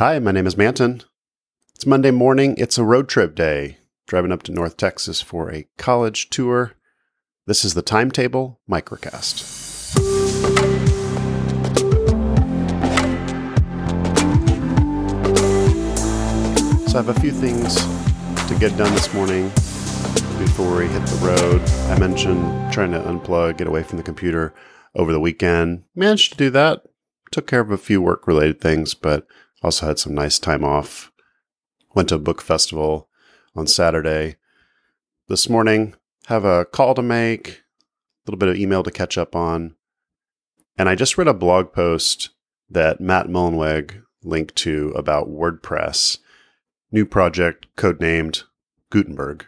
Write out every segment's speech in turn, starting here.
Hi, my name is Manton. It's Monday morning. It's a road trip day, driving up to North Texas for a college tour. This is the Timetable Microcast. So, I have a few things to get done this morning before we hit the road. I mentioned trying to unplug, get away from the computer over the weekend. Managed to do that. Took care of a few work related things, but also had some nice time off. Went to a book festival on Saturday. This morning, have a call to make, a little bit of email to catch up on. And I just read a blog post that Matt Mullenweg linked to about WordPress, new project codenamed Gutenberg.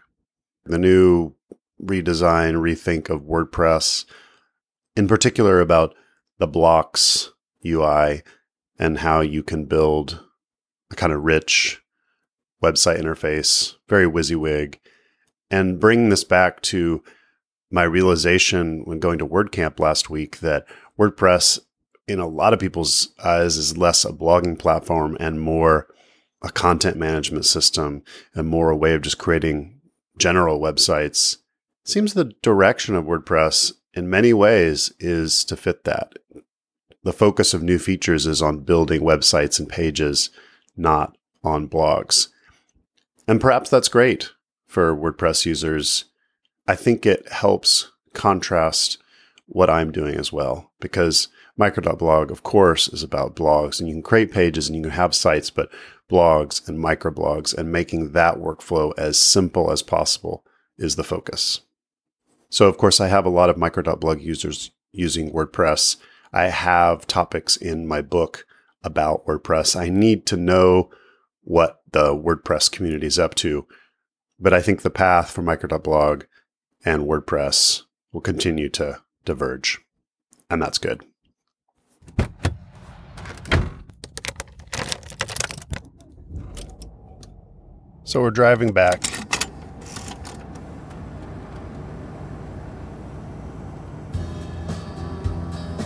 The new redesign, rethink of WordPress, in particular about the blocks UI and how you can build a kind of rich website interface, very WYSIWYG, and bring this back to my realization when going to WordCamp last week that WordPress, in a lot of people's eyes, is less a blogging platform and more a content management system and more a way of just creating general websites. Seems the direction of WordPress in many ways is to fit that the focus of new features is on building websites and pages, not on blogs. And perhaps that's great for WordPress users. I think it helps contrast what I'm doing as well because micro.blog, of course, is about blogs and you can create pages and you can have sites, but blogs and microblogs and making that workflow as simple as possible is the focus. So, of course, I have a lot of micro.blog users using WordPress I have topics in my book about WordPress. I need to know what the WordPress community is up to. But I think the path for micro.blog and WordPress will continue to diverge. And that's good. So we're driving back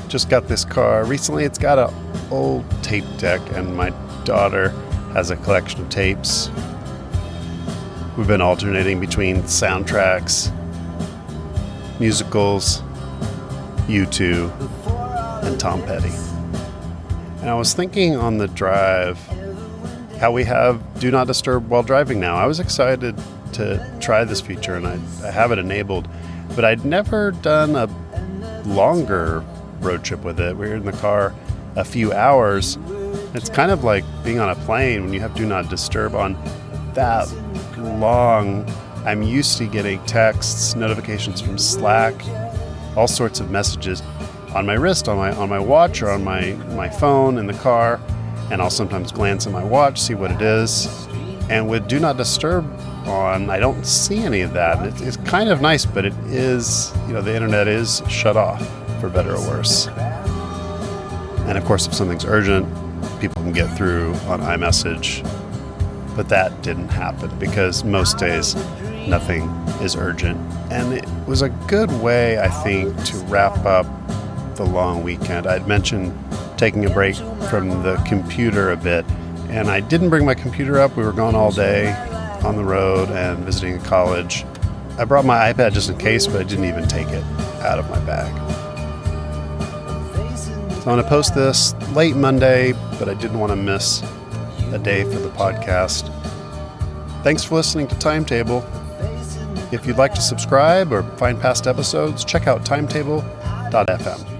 just got this car recently. It's got an old tape deck, and my daughter has a collection of tapes. We've been alternating between soundtracks, musicals, U2, and Tom Petty. And I was thinking on the drive how we have Do Not Disturb while driving now. I was excited to try this feature and I, I have it enabled, but I'd never done a longer road trip with it. We were in the car a few hours. It's kind of like being on a plane when you have do not disturb on that long. I'm used to getting texts, notifications from Slack, all sorts of messages on my wrist, on my on my watch, or on my my phone in the car, and I'll sometimes glance at my watch, see what it is. And with Do Not Disturb on, I don't see any of that. It, it's kind of nice, but it is, you know, the internet is shut off for better or worse. And of course, if something's urgent, people can get through on iMessage. But that didn't happen because most days nothing is urgent. And it was a good way, I think, to wrap up the long weekend. I'd mentioned taking a break from the computer a bit, and I didn't bring my computer up. We were gone all day on the road and visiting a college. I brought my iPad just in case, but I didn't even take it out of my bag. So I'm going to post this late Monday, but I didn't want to miss a day for the podcast. Thanks for listening to Timetable. If you'd like to subscribe or find past episodes, check out timetable.fm.